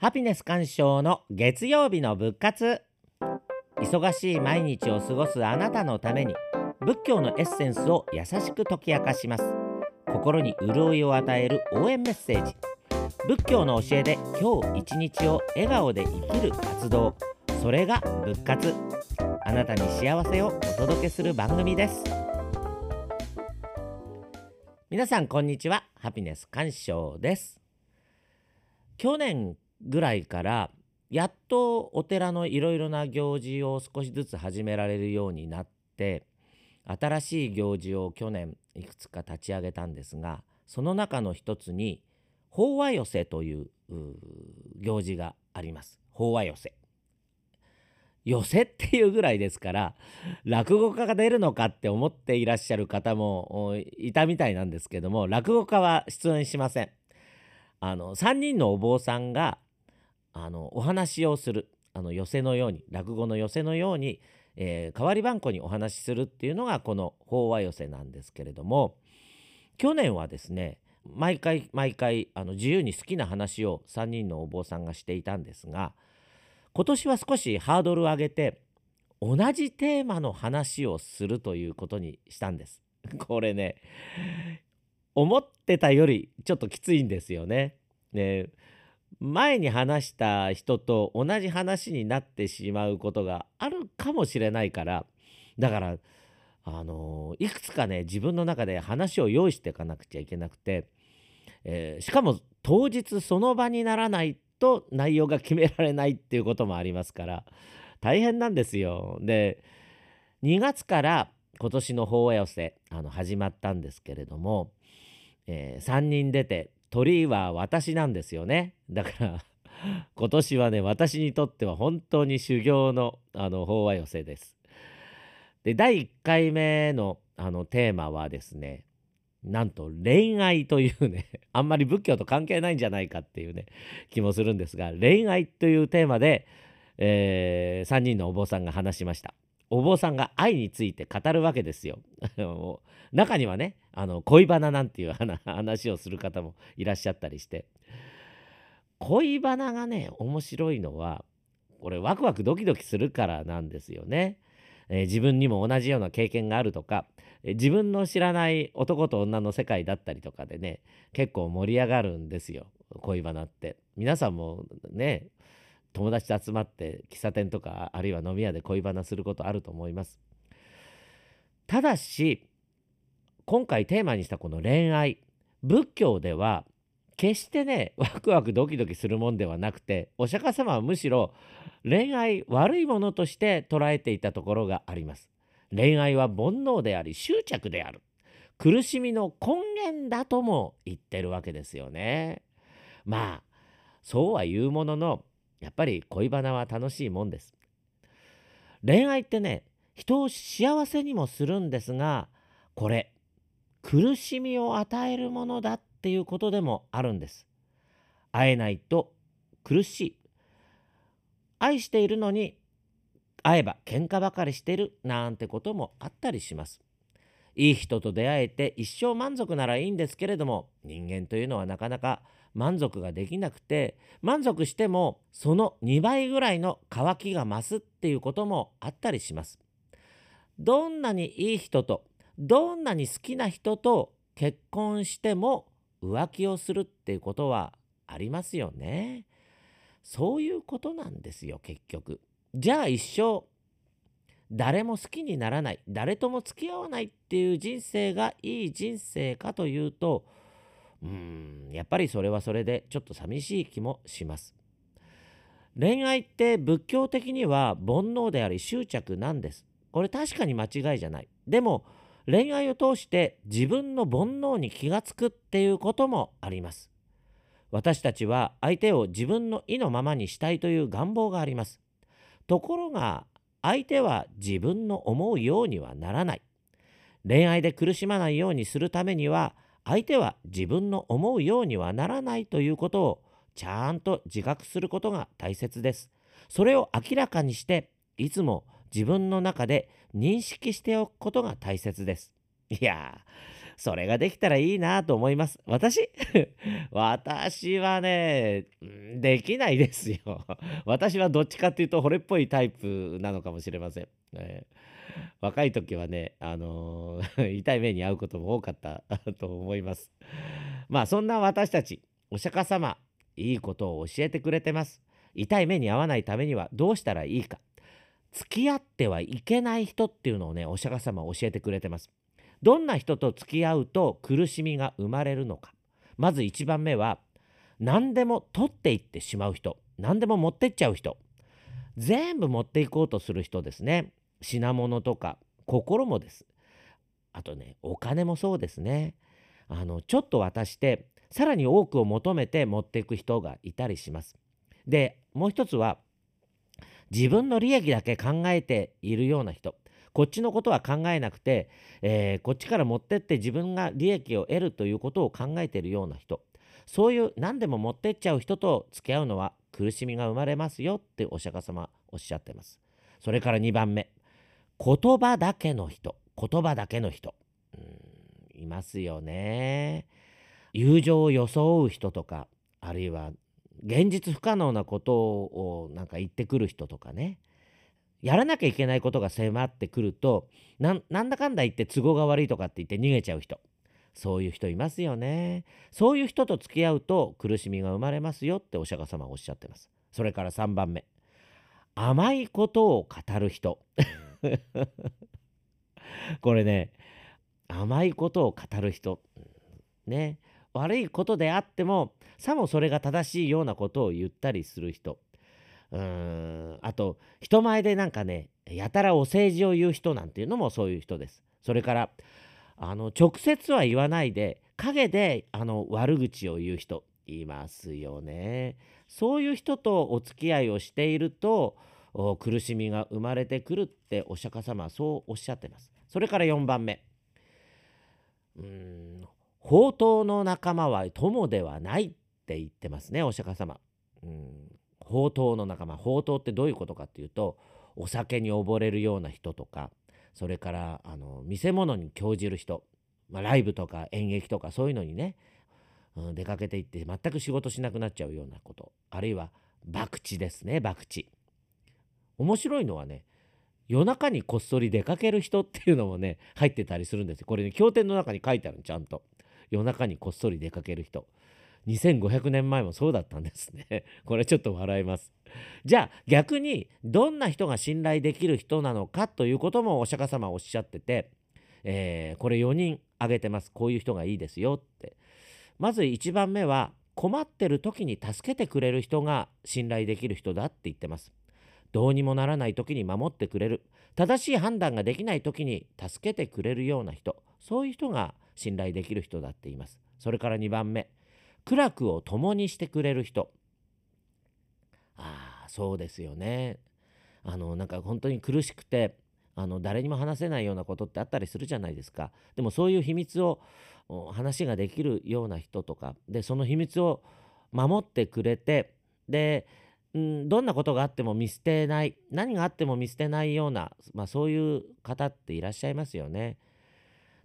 ハピネス鑑賞の月曜日の仏活。忙しい毎日を過ごすあなたのために仏教のエッセンスを優しく解き明かします。心に潤いを与える応援メッセージ。仏教の教えで今日一日を笑顔で生きる活動。それが仏活。あなたに幸せをお届けする番組です。皆さんこんにちは。ハピネス鑑賞です。去年ぐらいからやっとお寺のいろいろな行事を少しずつ始められるようになって新しい行事を去年いくつか立ち上げたんですがその中の一つに法話寄せという行事があります。法話寄せ。寄せっていうぐらいですから落語家が出るのかって思っていらっしゃる方もいたみたいなんですけども落語家は出演しません。あの3人のお坊さんがあのお話をするあの寄席のように落語の寄席のように、えー、代わり番号にお話しするっていうのがこの法話寄席なんですけれども去年はですね毎回毎回あの自由に好きな話を3人のお坊さんがしていたんですが今年は少しハードルを上げて同じテーマの話をするということにしたんです。これね思ってたよりちょっときついんですよね。ね前に話した人と同じ話になってしまうことがあるかもしれないからだからあのいくつかね自分の中で話を用意していかなくちゃいけなくて、えー、しかも当日その場にならないと内容が決められないっていうこともありますから大変なんですよ。で2月から今年の法話寄せあの始まったんですけれども、えー、3人出て鳥は私なんですよね。だから今年はね私にとっては本当に修行のあの法話寄せです。で第1回目のあのテーマはですねなんと恋愛というねあんまり仏教と関係ないんじゃないかっていうね気もするんですが恋愛というテーマで、えー、3人のお坊さんが話しました。お坊さんが愛について語るわけですよ。中にはねあの恋バナなんていう 話をする方もいらっしゃったりして恋バナがね面白いのはこれワクワクドキドキするからなんですよね。えー、自分にも同じような経験があるとか、えー、自分の知らない男と女の世界だったりとかでね結構盛り上がるんですよ恋バナって。皆さんもね友達と集まって喫茶店とかあるいは飲み屋で恋バナすることあると思います。ただし今回テーマにしたこの恋愛仏教では決してねワクワクドキドキするもんではなくてお釈迦様はむしろ恋愛悪いものとして捉えていたところがあります。恋愛は煩悩であり執着である苦しみの根源だとも言ってるわけですよね。まあそうは言うもののやっぱり恋バナは楽しいもんです。恋愛ってね人を幸せにもするんですがこれ苦しみを与えるものだっていうことでもあるんです。会えないと苦しい。愛しているのに会えば喧嘩ばかりしてるなんてこともあったりします。いい人と出会えて一生満足ならいいんですけれども人間というのはなかなか満足ができなくて満足してもその2倍ぐらいの渇きが増すっていうこともあったりします。どんなにいい人とどんなに好きな人と結婚しても浮気をするっていうことはありますよね。そういうことなんですよ結局。じゃあ一生誰も好きにならない誰とも付き合わないっていう人生がいい人生かというとうんやっぱりそれはそれでちょっと寂しい気もします。恋愛って仏教的には煩悩であり執着なんです。これ確かに間違いじゃない。でも恋愛を通して自分の煩悩に気がつくっていうこともあります。私たちは相手を自分の意のままにしたいという願望があります。ところが相手は自分の思うようにはならない。恋愛で苦しまないようにするためには相手は自分の思うようにはならないということをちゃんと自覚することが大切です。それを明らかにしていつも自分の中で認識しておくことが大切です。いやそれができたらいいなと思います。私？私はね、できないですよ。私はどっちかっていうと惚れっぽいタイプなのかもしれません。えー若い時はね、あのー 痛い目に遭うことも多かったと思います。まあそんな私たち、お釈迦様、いいことを教えてくれてます。痛い目に遭わないためにはどうしたらいいか。付き合ってはいけない人っていうのをね、お釈迦様教えてくれてます。どんな人と付き合うと苦しみが生まれるのか。まず1番目は、何でも取っていってしまう人。何でも持ってっちゃう人。全部持っていこうとする人ですね。品物とか心もです。あとね、お金もそうですね。あの、ちょっと渡して、さらに多くを求めて持っていく人がいたりします。で、もう一つは、自分の利益だけ考えているような人。こっちのことは考えなくて、えー、こっちから持ってって自分が利益を得るということを考えているような人。そういう何でも持ってっちゃう人と付き合うのは苦しみが生まれますよってお釈迦様おっしゃってます。それから2番目。言葉だけの人。言葉だけの人。うんいますよね。友情を装う人とか、あるいは現実不可能なことをなんか言ってくる人とかね。やらなきゃいけないことが迫ってくるとなんだかんだ言って都合が悪いとかって言って逃げちゃう人。そういう人いますよね。そういう人と付き合うと苦しみが生まれますよってお釈迦様はおっしゃってます。それから3番目。甘いことを語る人。これね甘いことを語る人。ね。悪いことであってもさもそれが正しいようなことを言ったりする人うーんあと人前でなんかねやたらお世辞を言う人なんていうのもそういう人です。それからあの直接は言わないで陰であの悪口を言う人いますよね。そういう人とお付き合いをしていると苦しみが生まれてくるってお釈迦様はそうおっしゃってます。それから4番目。うん宝刀の仲間は友ではないって言ってますねお釈迦様。うん。宝刀の仲間。宝刀ってどういうことかっていうとお酒に溺れるような人とかそれからあの見せ物に興じる人、まあ、ライブとか演劇とかそういうのにね、うん、出かけていって全く仕事しなくなっちゃうようなことあるいは博打ですね博打。面白いのはね夜中にこっそり出かける人っていうのもね入ってたりするんですよ。これね経典の中に書いてあるちゃんと。夜中にこっそり出かける人2500年前もそうだったんですね。これちょっと笑います。じゃあ逆にどんな人が信頼できる人なのかということもお釈迦様おっしゃってて、えー、これ4人挙げてます。こういう人がいいですよって。まず1番目は困ってる時に助けてくれる人が信頼できる人だって言ってます。どうにもならない時に守ってくれる。正しい判断ができない時に助けてくれるような人。そういう人が信頼できる人だっています。それから2番目。苦楽を共にしてくれる人ああそうですよねあのなんか本当に苦しくてあの誰にも話せないようなことってあったりするじゃないですかでもそういう秘密を話ができるような人とかでその秘密を守ってくれてで、ん、どんなことがあっても見捨てない何があっても見捨てないような、まあ、そういう方っていらっしゃいますよね。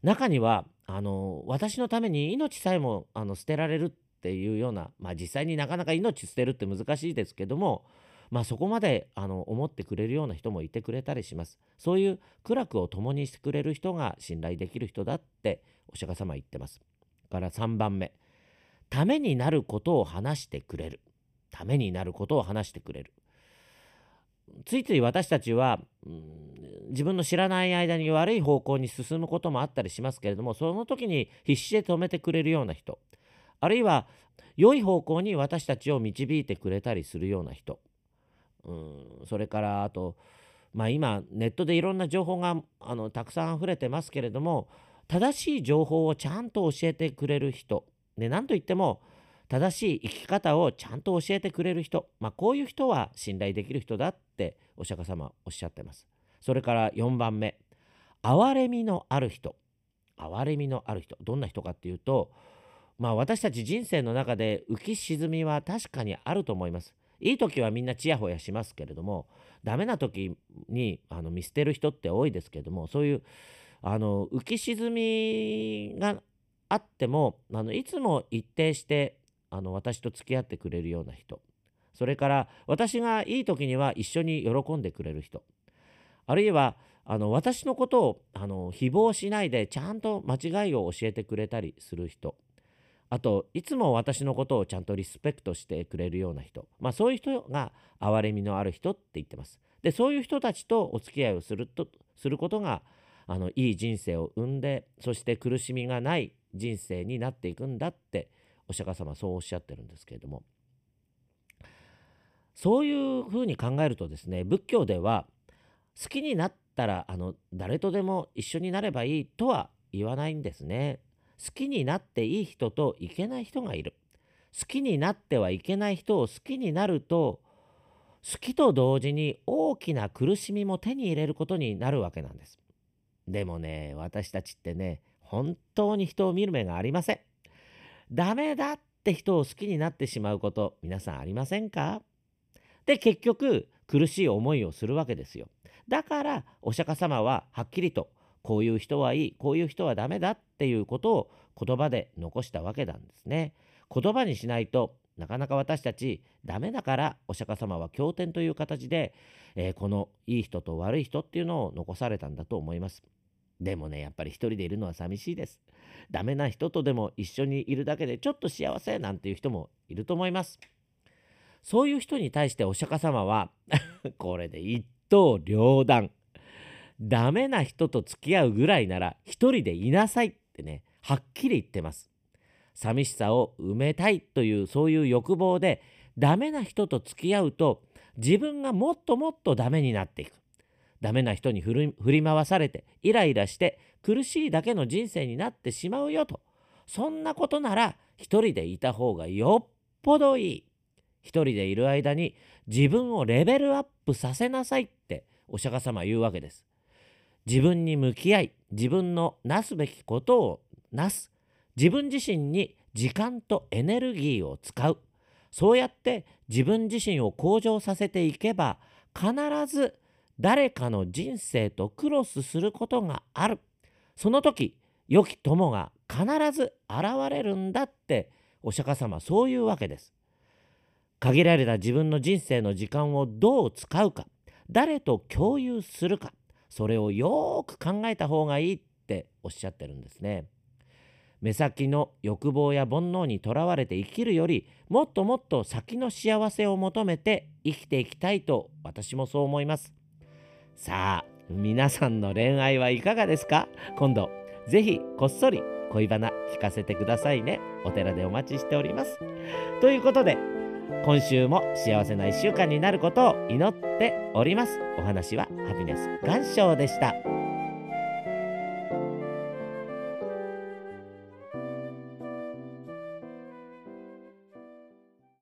中にはあの私のために命さえもあの捨てられるっていうような、まあ、実際になかなか命捨てるって難しいですけども、まあ、そこまであの思ってくれるような人もいてくれたりします。そういう苦楽を共にしてくれる人が信頼できる人だってお釈迦様は言ってます。から3番目ためになることを話してくれるためになることを話してくれるついつい私たちは、うん、自分の知らない間に悪い方向に進むこともあったりしますけれどもその時に必死で止めてくれるような人あるいは良い方向に私たちを導いてくれたりするような人うんそれからあとまあ今ネットでいろんな情報があのたくさん溢れてますけれども正しい情報をちゃんと教えてくれる人で何といっても正しい生き方をちゃんと教えてくれる人、まあ、こういう人は信頼できる人だってお釈迦様おっしゃってます。それから4番目憐れみのある人憐れみのある人どんな人かっていうとまあ私たち人生の中で浮き沈みは確かにあると思います。いい時はみんなちやほやしますけれどもダメな時にあの見捨てる人って多いですけれどもそういうあの浮き沈みがあってもあのいつも一定してあの私と付き合ってくれるような人。それから私がいい時には一緒に喜んでくれる人。あるいはあの私のことをあの誹謗しないでちゃんと間違いを教えてくれたりする人。あといつも私のことをちゃんとリスペクトしてくれるような人、まあ、そういう人が憐れみのある人って言ってます。でそういう人たちとお付き合いをするとすることがあのいい人生を生んでそして苦しみがない人生になっていくんだってお釈迦様そうおっしゃってるんですけれどもそういうふうに考えるとですね仏教では好きになったらあの誰とでも一緒になればいいとは言わないんですね。好きになっていい人といけない人がいる。好きになってはいけない人を好きになると好きと同時に大きな苦しみも手に入れることになるわけなんです。でもね私たちってね本当に人を見る目がありません。ダメだって人を好きになってしまうこと皆さんありませんか？で結局苦しい思いをするわけですよ。だからお釈迦様ははっきりとこういう人はいいこういう人はダメだっていうことを言葉で残したわけなんですね。言葉にしないとなかなか私たちダメだからお釈迦様は経典という形で、えー、このいい人と悪い人っていうのを残されたんだと思います。でもねやっぱり一人でいるのは寂しいです。ダメな人とでも一緒にいるだけでちょっと幸せなんていう人もいると思います。そういう人に対してお釈迦様は これで一刀両断。ダメな人と付き合うぐらいなら一人でいなさいってねはっきり言ってます。寂しさを埋めたいというそういう欲望でダメな人と付き合うと自分がもっともっとダメになっていく。ダメな人に振り回されてイライラして苦しいだけの人生になってしまうよと。そんなことなら一人でいた方がよっぽどいい。一人でいる間に自分をレベルアップさせなさいってお釈迦様は言うわけです。自分に向き合い自分のなすべきことをなす自分自身に時間とエネルギーを使うそうやって自分自身を向上させていけば必ず誰かの人生とクロスすることがあるその時良き友が必ず現れるんだってお釈迦様そういうわけです限られた自分の人生の時間をどう使うか誰と共有するかそれをよく考えた方がいいっておっしゃってるんですね。目先の欲望や煩悩にとらわれて生きるよりもっともっと先の幸せを求めて生きていきたいと私もそう思います。さあ皆さんの恋愛はいかがですか？今度ぜひこっそり恋バナ聞かせてくださいね。お寺でお待ちしております。ということで今週も幸せな1週間になることを祈っておりますお話はハピネス願章でした